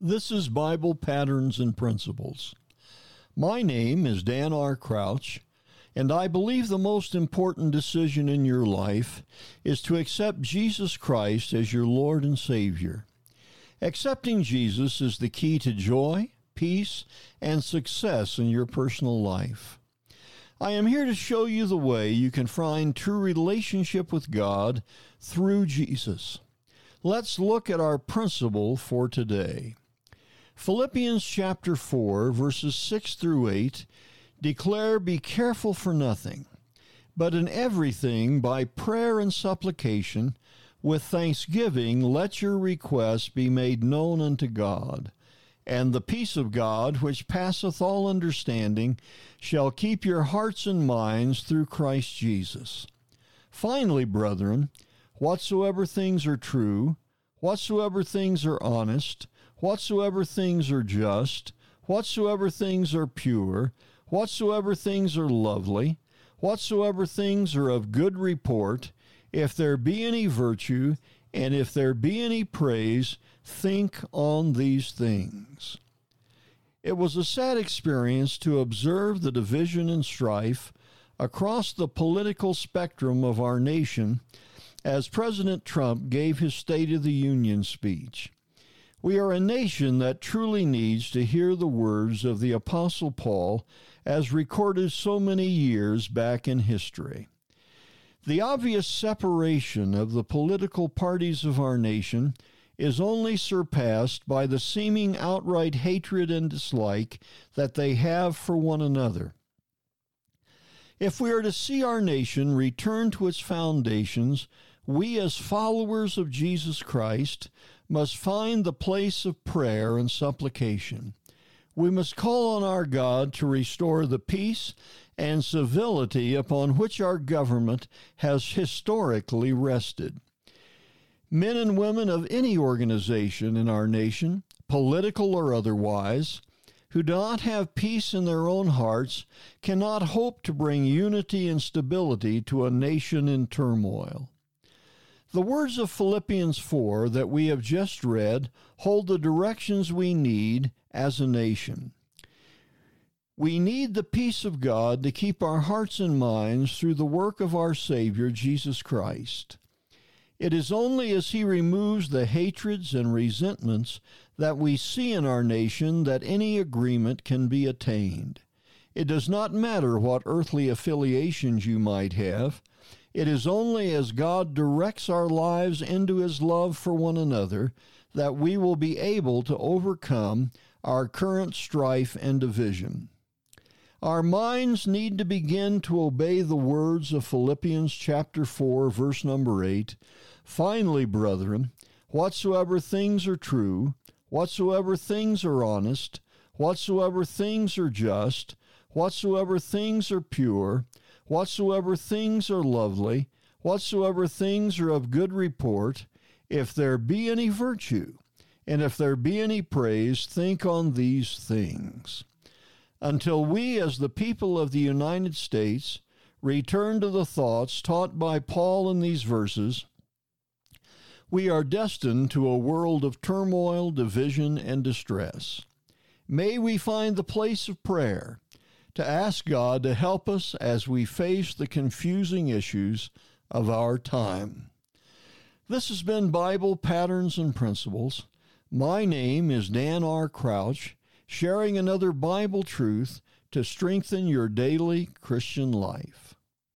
This is Bible Patterns and Principles. My name is Dan R. Crouch, and I believe the most important decision in your life is to accept Jesus Christ as your Lord and Savior. Accepting Jesus is the key to joy, peace, and success in your personal life. I am here to show you the way you can find true relationship with God through Jesus. Let's look at our principle for today. Philippians chapter 4, verses 6 through 8 declare, Be careful for nothing, but in everything, by prayer and supplication, with thanksgiving, let your requests be made known unto God. And the peace of God, which passeth all understanding, shall keep your hearts and minds through Christ Jesus. Finally, brethren, whatsoever things are true, whatsoever things are honest, whatsoever things are just, whatsoever things are pure, whatsoever things are lovely, whatsoever things are of good report, if there be any virtue, and if there be any praise, think on these things. It was a sad experience to observe the division and strife across the political spectrum of our nation as President Trump gave his State of the Union speech. We are a nation that truly needs to hear the words of the Apostle Paul as recorded so many years back in history. The obvious separation of the political parties of our nation is only surpassed by the seeming outright hatred and dislike that they have for one another. If we are to see our nation return to its foundations, we as followers of Jesus Christ must find the place of prayer and supplication. We must call on our God to restore the peace and civility upon which our government has historically rested. Men and women of any organization in our nation, political or otherwise, who do not have peace in their own hearts cannot hope to bring unity and stability to a nation in turmoil. The words of Philippians 4 that we have just read hold the directions we need as a nation. We need the peace of God to keep our hearts and minds through the work of our Savior, Jesus Christ. It is only as He removes the hatreds and resentments that we see in our nation that any agreement can be attained. It does not matter what earthly affiliations you might have. It is only as God directs our lives into His love for one another that we will be able to overcome our current strife and division. Our minds need to begin to obey the words of Philippians chapter 4 verse number 8. Finally, brethren, whatsoever things are true, whatsoever things are honest, whatsoever things are just, whatsoever things are pure, whatsoever things are lovely, whatsoever things are of good report, if there be any virtue, and if there be any praise, think on these things until we, as the people of the United States, return to the thoughts taught by Paul in these verses, we are destined to a world of turmoil, division, and distress. May we find the place of prayer to ask God to help us as we face the confusing issues of our time. This has been Bible Patterns and Principles. My name is Dan R. Crouch sharing another Bible truth to strengthen your daily Christian life.